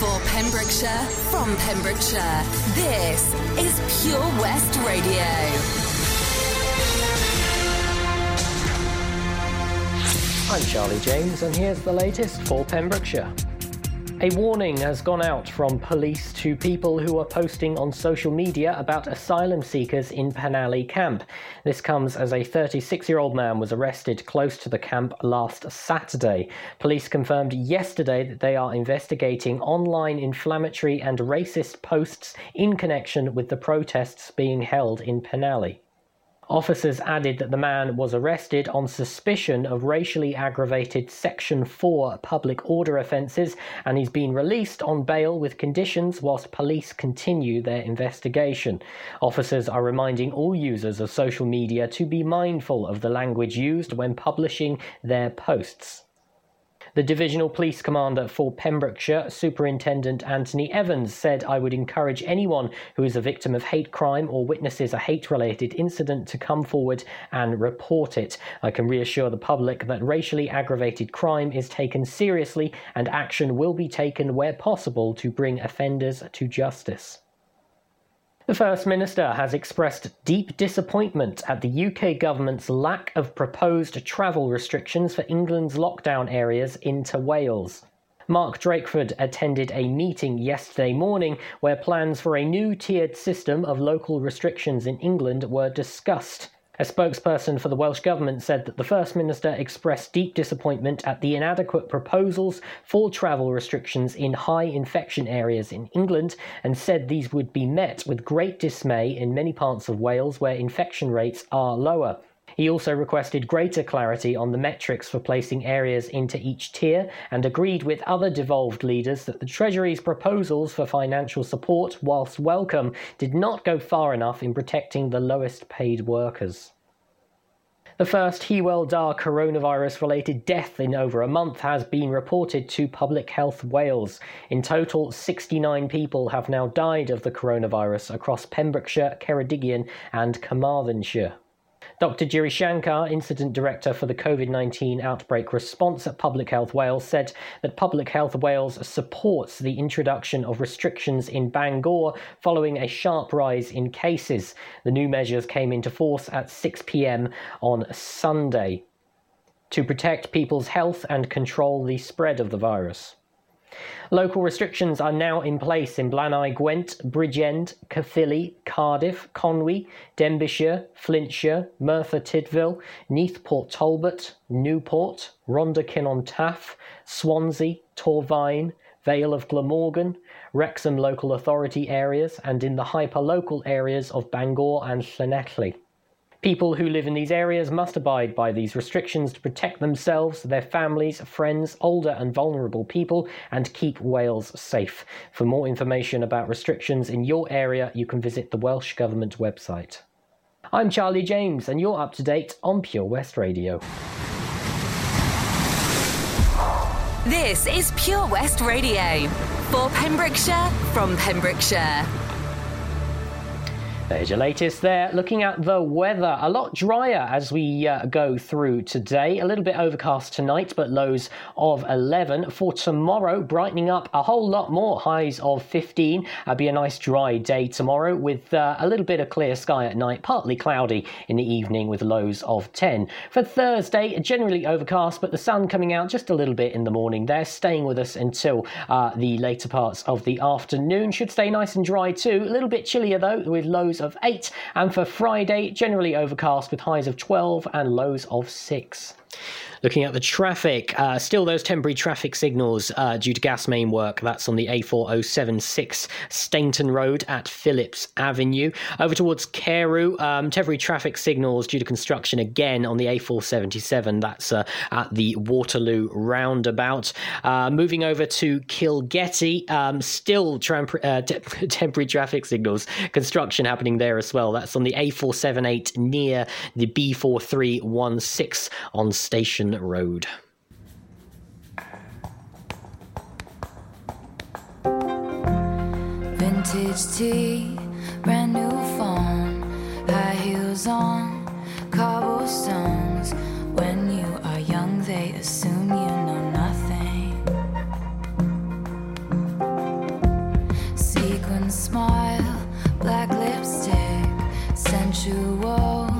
For Pembrokeshire, from Pembrokeshire, this is Pure West Radio. I'm Charlie James, and here's the latest for Pembrokeshire. A warning has gone out from police to people who are posting on social media about asylum seekers in Penally camp. This comes as a 36 year old man was arrested close to the camp last Saturday. Police confirmed yesterday that they are investigating online inflammatory and racist posts in connection with the protests being held in Penally. Officers added that the man was arrested on suspicion of racially aggravated Section 4 public order offences and he's been released on bail with conditions whilst police continue their investigation. Officers are reminding all users of social media to be mindful of the language used when publishing their posts. The Divisional Police Commander for Pembrokeshire, Superintendent Anthony Evans, said, I would encourage anyone who is a victim of hate crime or witnesses a hate related incident to come forward and report it. I can reassure the public that racially aggravated crime is taken seriously and action will be taken where possible to bring offenders to justice. The First Minister has expressed deep disappointment at the UK government's lack of proposed travel restrictions for England's lockdown areas into Wales. Mark Drakeford attended a meeting yesterday morning where plans for a new tiered system of local restrictions in England were discussed. A spokesperson for the Welsh Government said that the First Minister expressed deep disappointment at the inadequate proposals for travel restrictions in high infection areas in England and said these would be met with great dismay in many parts of Wales where infection rates are lower. He also requested greater clarity on the metrics for placing areas into each tier and agreed with other devolved leaders that the Treasury's proposals for financial support, whilst welcome, did not go far enough in protecting the lowest paid workers. The first Hywel Dda coronavirus related death in over a month has been reported to Public Health Wales. In total, 69 people have now died of the coronavirus across Pembrokeshire, Ceredigion, and Carmarthenshire. Dr. Giri Shankar, Incident Director for the COVID 19 outbreak response at Public Health Wales, said that Public Health Wales supports the introduction of restrictions in Bangor following a sharp rise in cases. The new measures came into force at 6 pm on Sunday to protect people's health and control the spread of the virus. Local restrictions are now in place in Blaenau Gwent, Bridgend, Caerphilly, Cardiff, Conwy, Denbighshire, Flintshire, Merthyr Tydfil, Neath Port Talbot, Newport, Rhondda Cynon Taf, Swansea, Torfaen, Vale of Glamorgan, Wrexham local authority areas, and in the hyperlocal areas of Bangor and Llanelli. People who live in these areas must abide by these restrictions to protect themselves, their families, friends, older and vulnerable people, and keep Wales safe. For more information about restrictions in your area, you can visit the Welsh Government website. I'm Charlie James, and you're up to date on Pure West Radio. This is Pure West Radio. For Pembrokeshire, from Pembrokeshire. There's your latest there. Looking at the weather, a lot drier as we uh, go through today. A little bit overcast tonight, but lows of 11. For tomorrow, brightening up a whole lot more, highs of 15. It'll be a nice dry day tomorrow with uh, a little bit of clear sky at night, partly cloudy in the evening with lows of 10. For Thursday, generally overcast, but the sun coming out just a little bit in the morning there, staying with us until uh, the later parts of the afternoon. Should stay nice and dry too. A little bit chillier though, with lows of 8. And for Friday, generally overcast with highs of 12 and lows of 6. Looking at the traffic, uh, still those temporary traffic signals uh, due to gas main work. That's on the A4076 Steynton Road at Phillips Avenue. Over towards Carew, um, temporary traffic signals due to construction again on the A477. That's uh, at the Waterloo roundabout. Uh, moving over to Kilgetty, um, still uh, te- temporary traffic signals. Construction happening there as well. That's on the A478 near the B4316 on Station Road. Vintage tea, brand new phone, high heels on, cobblestones. When you are young, they assume you know nothing. Sequin smile, black lipstick, sensual.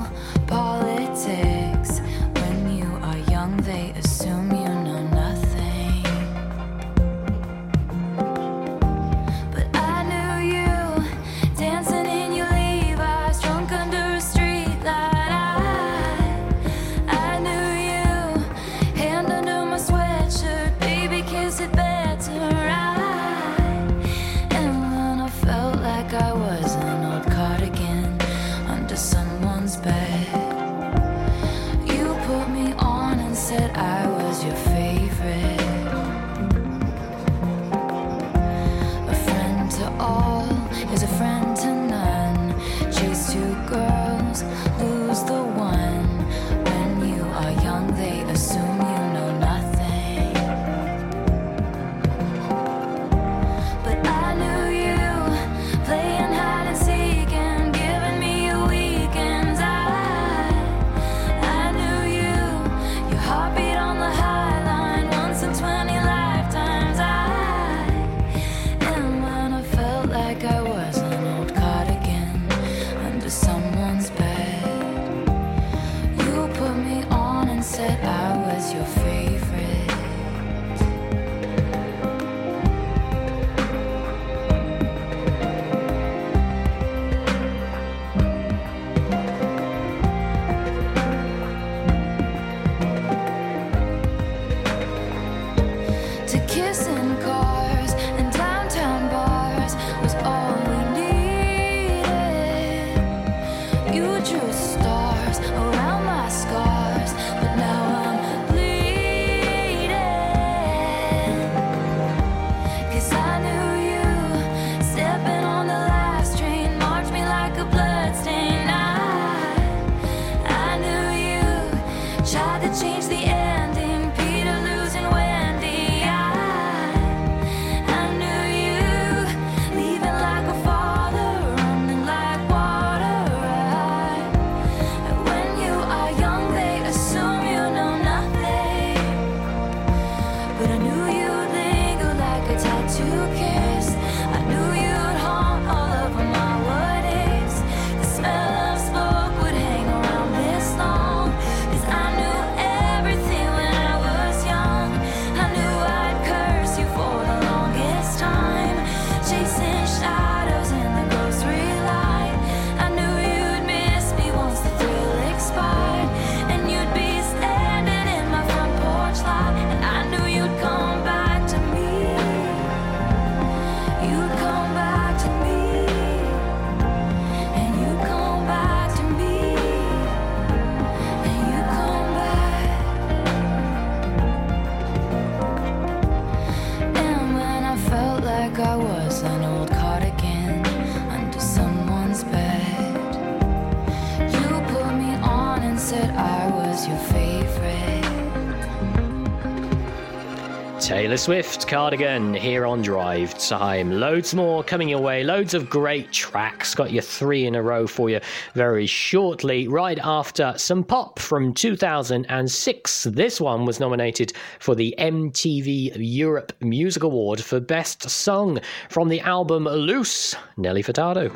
Taylor Swift, Cardigan, here on Drive Time. Loads more coming your way. Loads of great tracks. Got your three in a row for you very shortly, right after some pop from 2006. This one was nominated for the MTV Europe Music Award for Best Song from the album Loose, Nelly Furtado.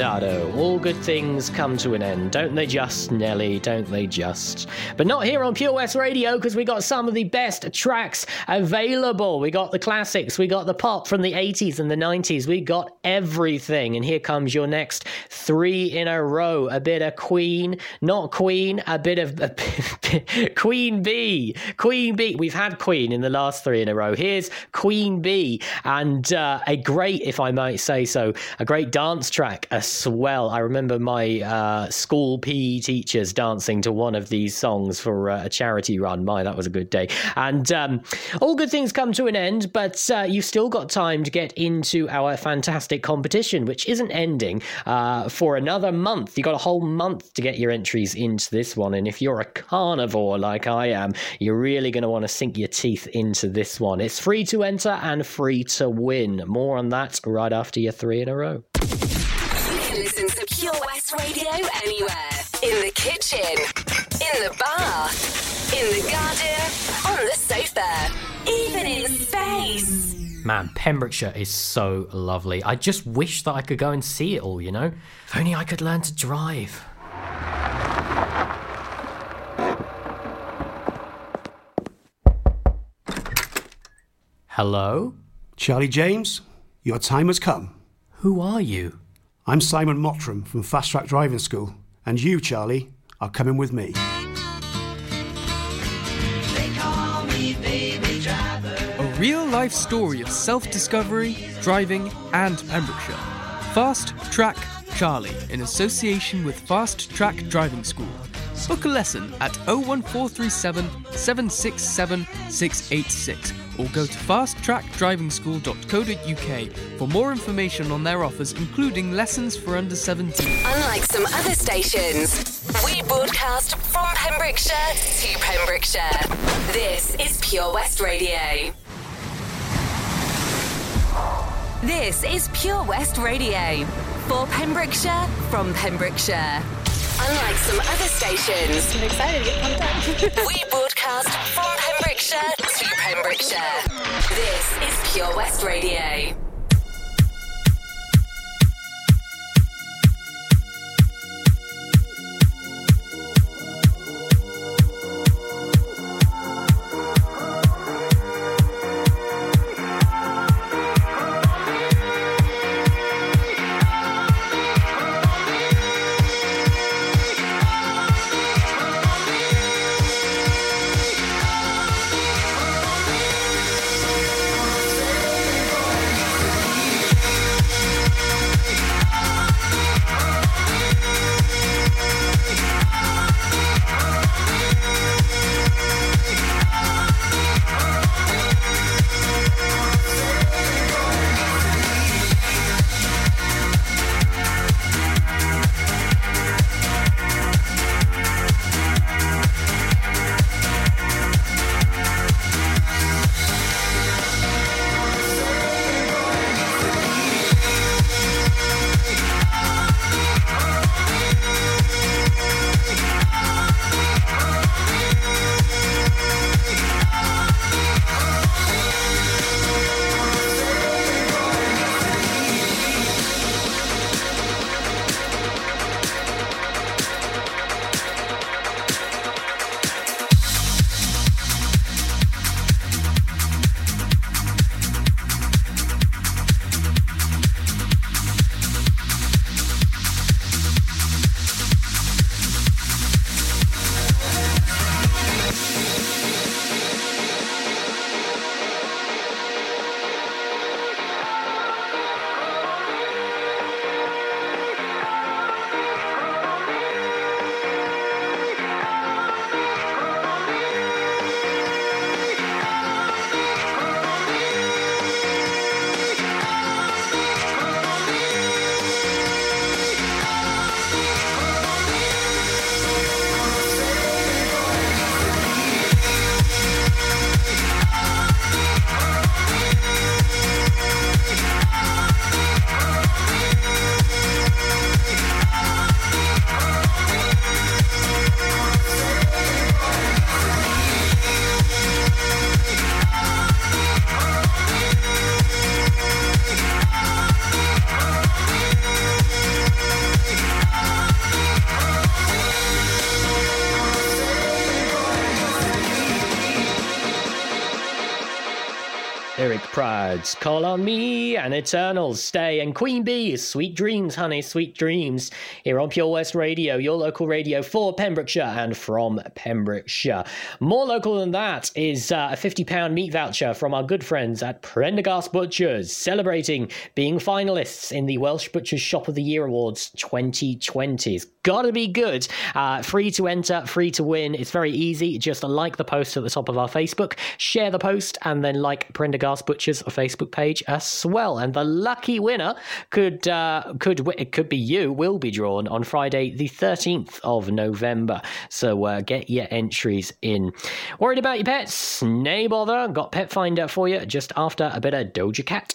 All good things come to an end, don't they just, Nelly? Don't they just? But not here on Pure West Radio because we got some of the best tracks available. We got the classics, we got the pop from the 80s and the 90s, we got everything. And here comes your next three in a row. A bit of Queen, not Queen, a bit of a Queen Bee. Queen Bee. We've had Queen in the last three in a row. Here's Queen Bee and uh, a great, if I might say so, a great dance track as well. I remember my uh, school PE teachers dancing to one of these songs for uh, a charity run. My, that was a good day. And um, all good things come to an end, but uh, you've still got time to get into our fantastic competition, which isn't ending uh, for another month. You've got a whole month to get your entries into this one. And if you're a carnivore like I am, you're really going to want to sink your teeth into this one. It's free to enter and free to win. More on that right after your three in a row. Listen to Pure West Radio anywhere. In the kitchen, in the bath, in the garden, on the sofa, even in space. Man, Pembrokeshire is so lovely. I just wish that I could go and see it all, you know? If only I could learn to drive. Hello? Charlie James, your time has come. Who are you? I'm Simon Mottram from Fast Track Driving School, and you, Charlie, are coming with me. Real life story of self discovery, driving, and Pembrokeshire. Fast Track Charlie in association with Fast Track Driving School. Book a lesson at 01437 767 686 or go to fasttrackdrivingschool.co.uk for more information on their offers, including lessons for under 17. Unlike some other stations, we broadcast from Pembrokeshire to Pembrokeshire. This is Pure West Radio. This is Pure West Radio. For Pembrokeshire, from Pembrokeshire. Unlike some other stations, I'm excited to get pumped up. we broadcast from Pembrokeshire to Pembrokeshire. This is Pure West Radio. me. And Eternals stay. And Queen Bee is Sweet Dreams, honey, sweet dreams. Here on Pure West Radio, your local radio for Pembrokeshire and from Pembrokeshire. More local than that is uh, a £50 meat voucher from our good friends at Prendergast Butchers, celebrating being finalists in the Welsh Butchers Shop of the Year Awards 2020. It's gotta be good. Uh, free to enter, free to win. It's very easy. Just like the post at the top of our Facebook, share the post, and then like Prendergast Butchers' Facebook page as well well. And the lucky winner could uh, could it could be you will be drawn on Friday the 13th of November. So uh, get your entries in. Worried about your pets? Nay bother. Got Pet Finder for you just after a bit of Doja Cat.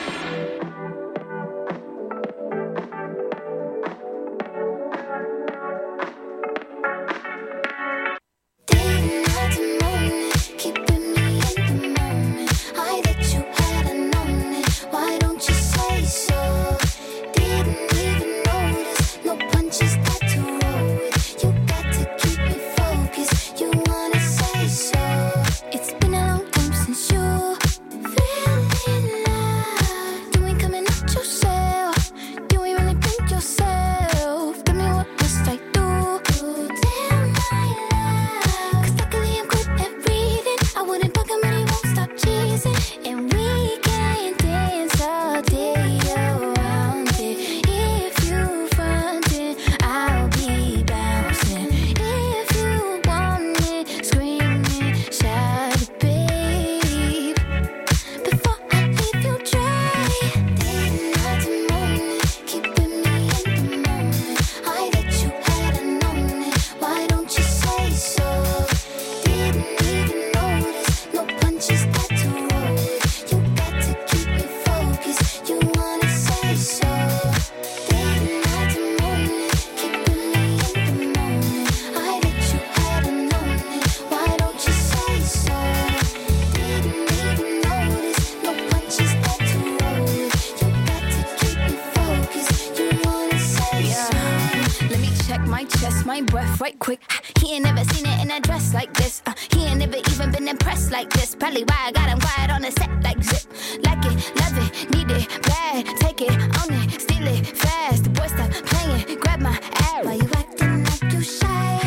Take it, own it, steal it fast. Boy stop playing, grab my ass. Why you acting like you shy?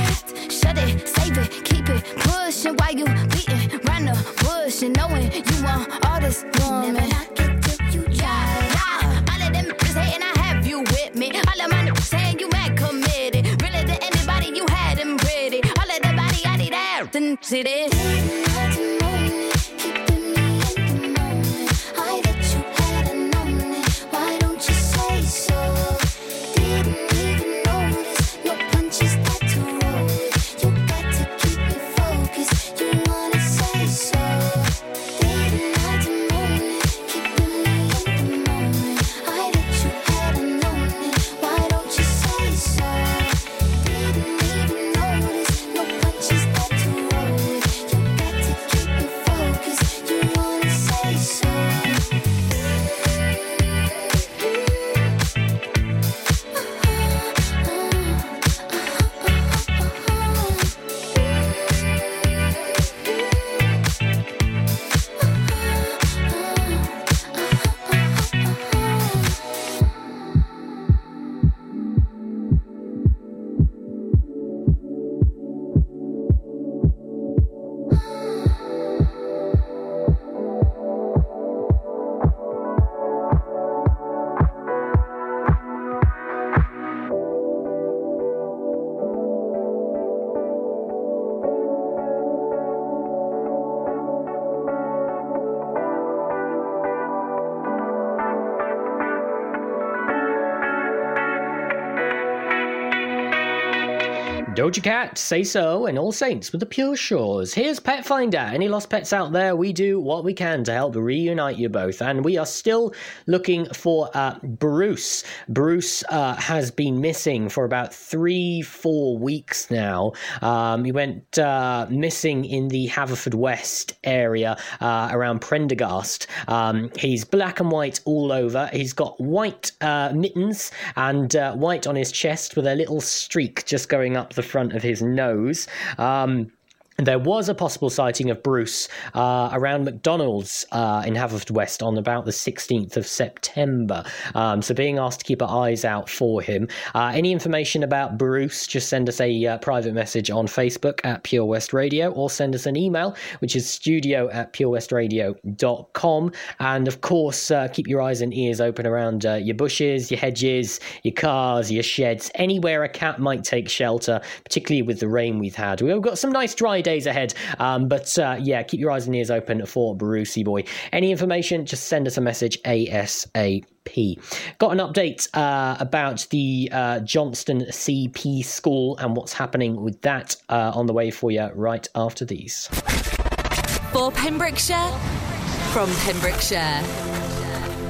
Shut it, save it, keep it pushing. Why you beating round the bush and knowing you want all this woman? Never knock it till you try. All of them niggas hating, I have you with me. All of my niggas saying you mad committed. Really to anybody you had them pretty. All of the body, I need that. Then see this. Doja Cat, Say So, and All Saints with the Pure Shores. Here's Pet Finder. Any lost pets out there? We do what we can to help reunite you both, and we are still looking for uh, Bruce. Bruce uh, has been missing for about three, four weeks now. Um, he went uh, missing in the Haverfordwest area uh, around Prendergast. Um, he's black and white all over. He's got white uh, mittens and uh, white on his chest with a little streak just going up the front of his nose. Um, there was a possible sighting of Bruce uh, around McDonald's uh, in Haverfordwest on about the 16th of September. Um, so, being asked to keep our eyes out for him. Uh, any information about Bruce, just send us a uh, private message on Facebook at Pure West Radio or send us an email, which is studio at purewestradio.com. And of course, uh, keep your eyes and ears open around uh, your bushes, your hedges, your cars, your sheds, anywhere a cat might take shelter, particularly with the rain we've had. We've got some nice dry days ahead. Um, but uh, yeah, keep your eyes and ears open for Brucey Boy. Any information, just send us a message ASAP. Got an update uh, about the uh, Johnston CP school and what's happening with that uh, on the way for you right after these. For Pembrokeshire, from Pembrokeshire.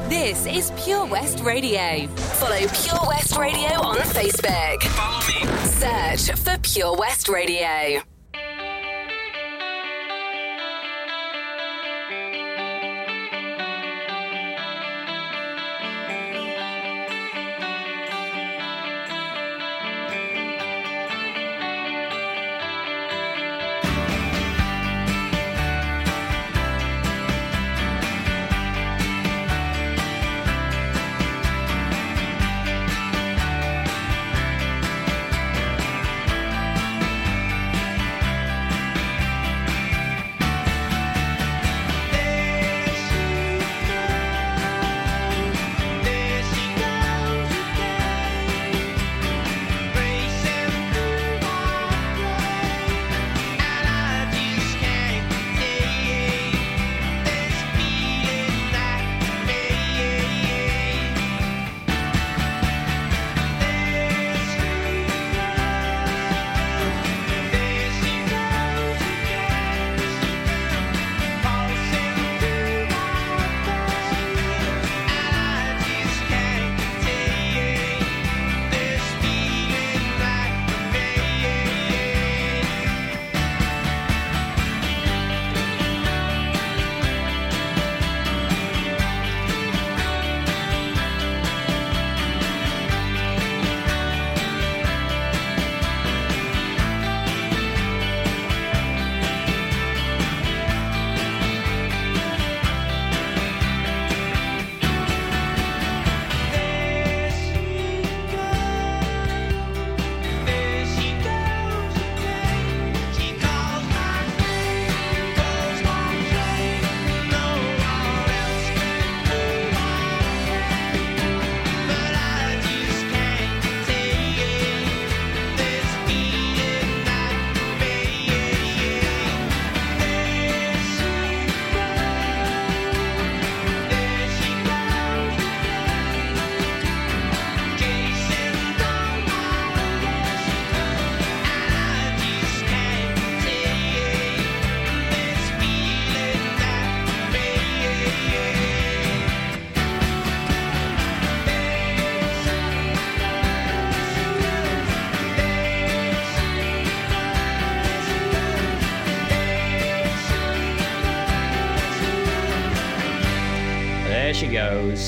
This is Pure West Radio. Follow Pure West Radio on Facebook. Follow me. Search for Pure West Radio.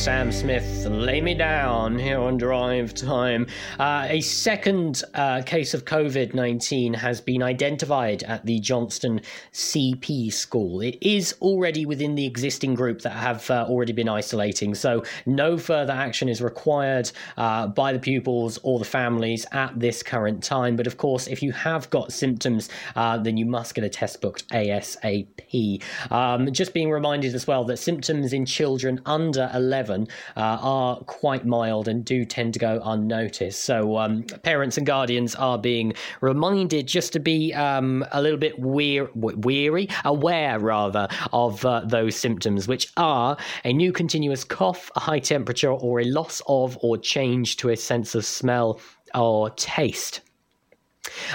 Sam Smith, Lay Me Down here on Drive Time. Uh, a second uh, case of COVID 19 has been identified at the Johnston CP school. It is already within the existing group that have uh, already been isolating, so no further action is required uh, by the pupils or the families at this current time. But of course, if you have got symptoms, uh, then you must get a test booked ASAP. Um, just being reminded as well that symptoms in children under 11 uh, are quite mild and do tend to go unnoticed. So um, parents and guardians are being reminded just to be um, a little bit weir- weary, aware rather, of uh, those symptoms, which are a new continuous cough, a high temperature, or a loss of or change to a sense of smell or taste.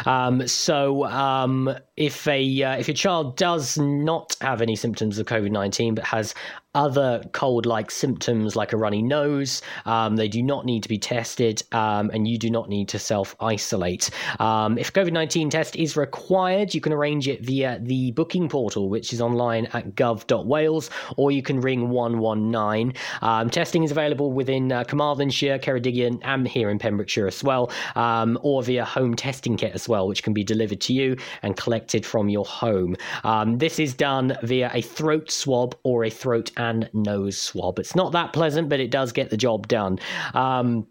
Um, so, um, if a uh, if your child does not have any symptoms of COVID nineteen but has other cold like symptoms like a runny nose, um, they do not need to be tested, um, and you do not need to self isolate. Um, if COVID nineteen test is required, you can arrange it via the booking portal, which is online at gov.wales, or you can ring one one nine. Um, testing is available within uh, Carmarthenshire, Ceredigion, and here in Pembrokeshire as well, um, or via home testing kit as well, which can be delivered to you and collected from your home. Um, this is done via a throat swab or a throat and nose swab. It's not that pleasant, but it does get the job done. Um,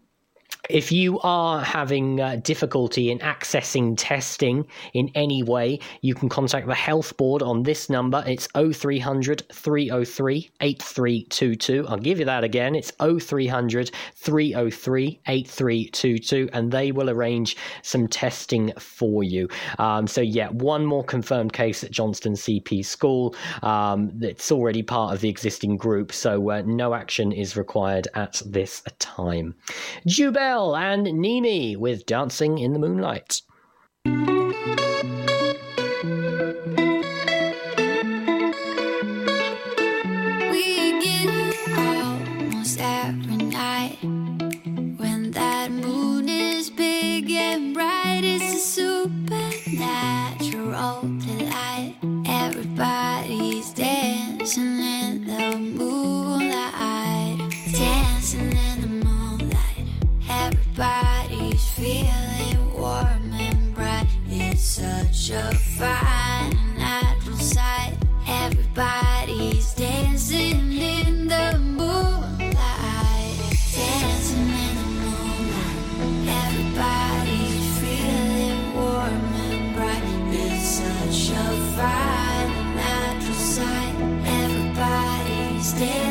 if you are having uh, difficulty in accessing testing in any way, you can contact the Health Board on this number. It's 0300 303 8322. I'll give you that again. It's 0300 303 8322, and they will arrange some testing for you. Um, so, yeah, one more confirmed case at Johnston CP School. Um, it's already part of the existing group, so uh, no action is required at this time. Jubel and Neimy with Dancing in the Moonlight. Supernatural delight. Everybody's dancing Everybody's feeling warm and bright. It's such a fine natural sight. Everybody's dancing in the moonlight, dancing in the moonlight. Everybody's feeling warm and bright. It's such a fine natural sight. Everybody's dancing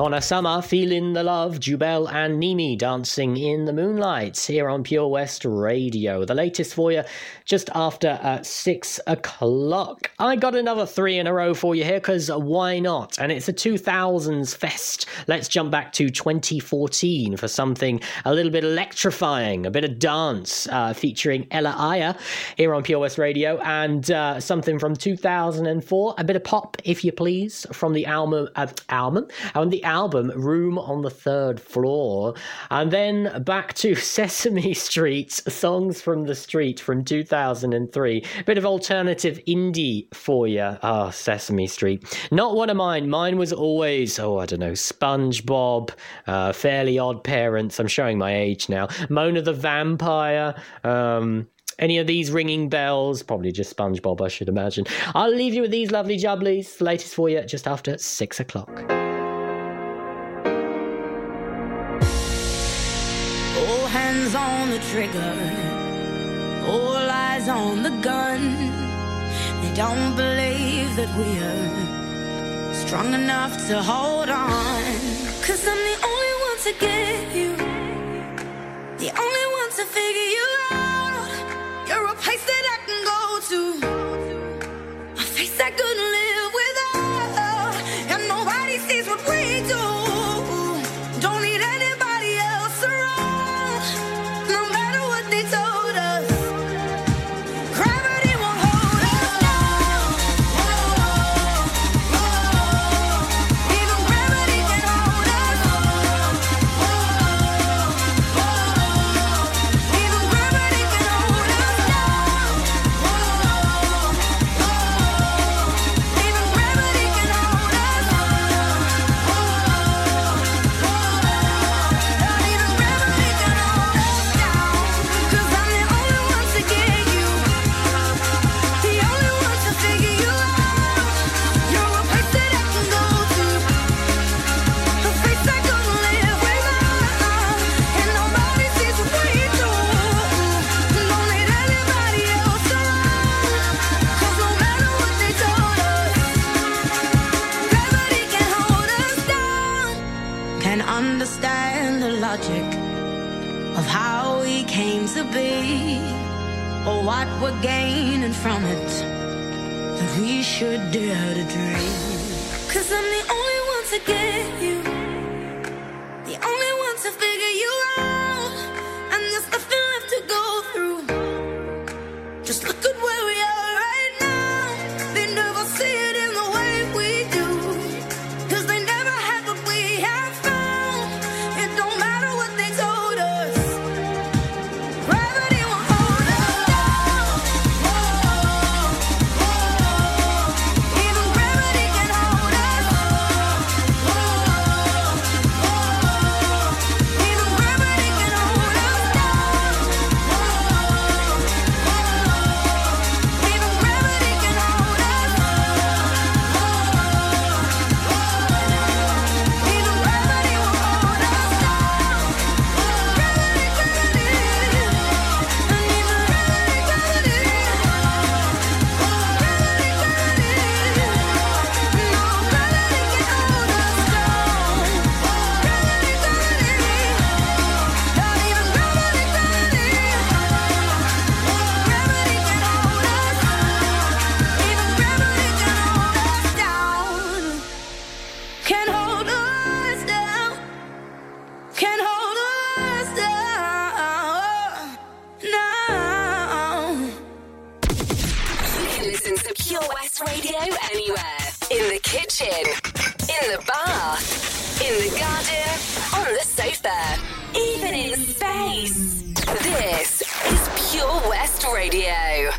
Donna Summer, Feeling the Love, Jubel and Neimy dancing in the moonlight here on Pure West Radio. The latest for you just after uh, six o'clock. I got another three in a row for you here because why not? And it's a 2000s fest. Let's jump back to 2014 for something a little bit electrifying, a bit of dance uh, featuring Ella Eyre here on West Radio, and uh, something from 2004, a bit of pop, if you please, from the album, uh, album, and the album Room on the Third Floor, and then back to Sesame Street, songs from the street from 2003, a bit of alternative indie for you. Ah, oh, Sesame Street, not one of mine. Mine was always, oh, I don't know, SpongeBob, uh, Fairly Odd Parents. I'm showing my age now. Mona the Vampire. Um, any of these ringing bells? Probably just SpongeBob, I should imagine. I'll leave you with these lovely jubblies. The latest for you just after six o'clock. All hands on the trigger, all eyes on the gun. They don't believe that we're strong enough to hold on. Cause I'm the only one to get you, the only one to figure you out. You're a place that I can go to, a face I couldn't to be, or what we're gaining from it. That we should dare to dream. Cause I'm the only one to get you, the only one to figure you out. Space. This is Pure West Radio.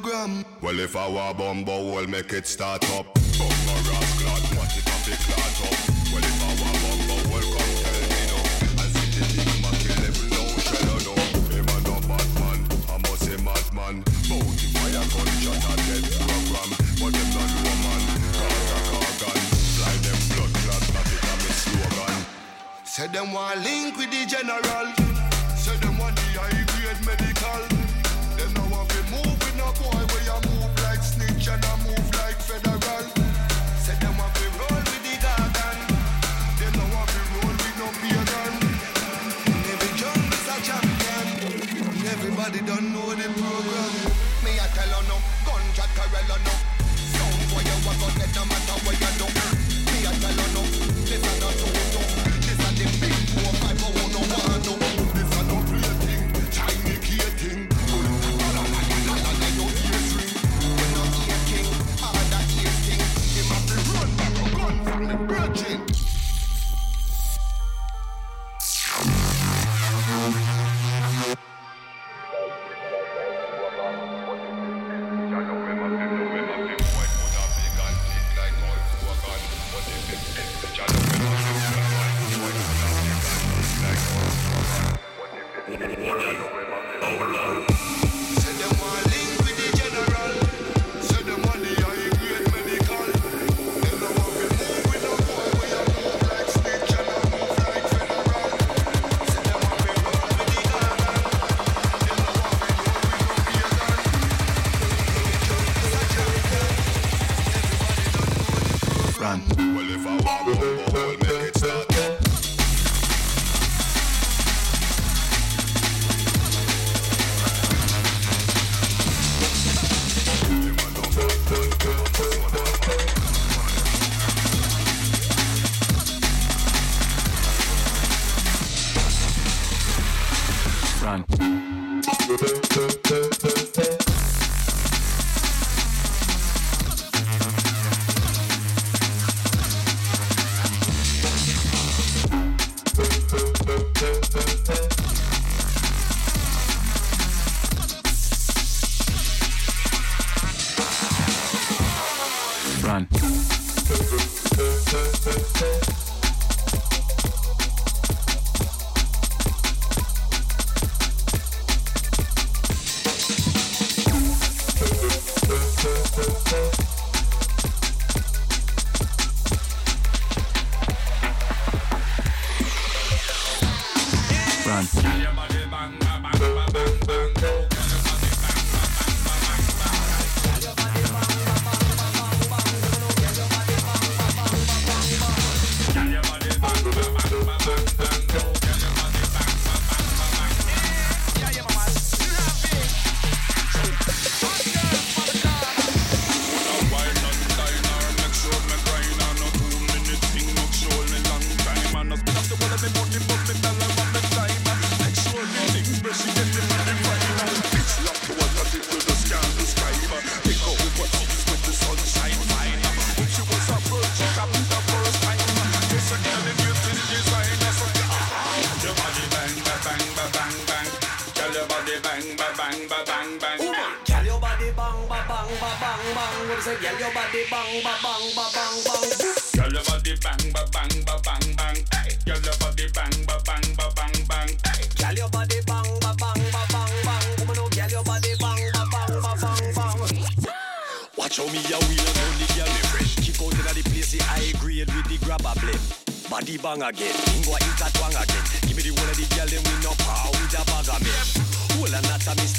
Program. Well, if I were bumbo, we'll make it start up. Bumbo rock clot, what it up, it clot up. Well, if I were bumbo, well, come tell me no. I see the big man kill every no shell, no. Him a no bad man, I must say madman. Bounty fire gunshot a dead program. But them not woman, cause a cargan. Fly them blood clot, not it a me slogan. Say them want link with the general. Say them want the high grade medical. Them now want to move no boy where move like snitch and I move like federal. Them want roll with the now want roll with no pagan. Every a champion. Everybody don't know the program. Me a tell no, gunshot Corella no. Sound for you it no matter what you do.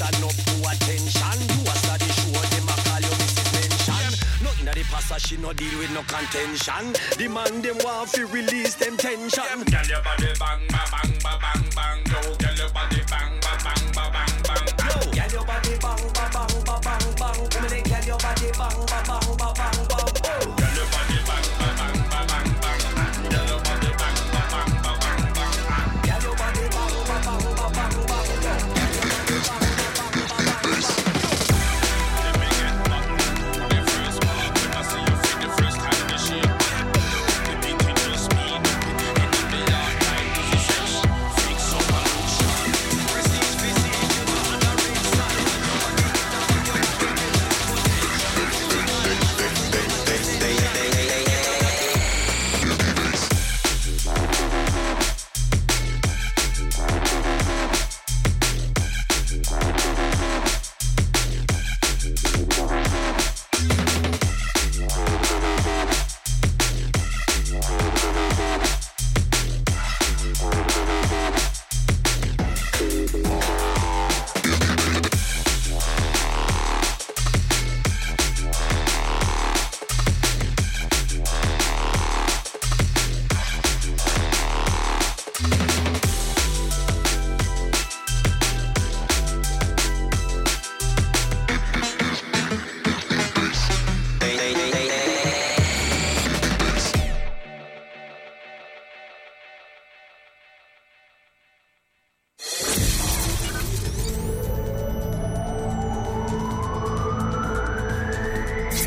And mister no pay attention. You a study show them a call you Mrs. Mention. Nothing that the passer she no deal with no contention. The man them want fi release them tension. Girl, your body bang, ba bang, ba bang, bang. Yo, girl, your body bang, ba bang, ba bang, bang. Girl, your body bang, ba bang, ba bang, bang. Woman, they girl, your body bang, ba bang, ba bang,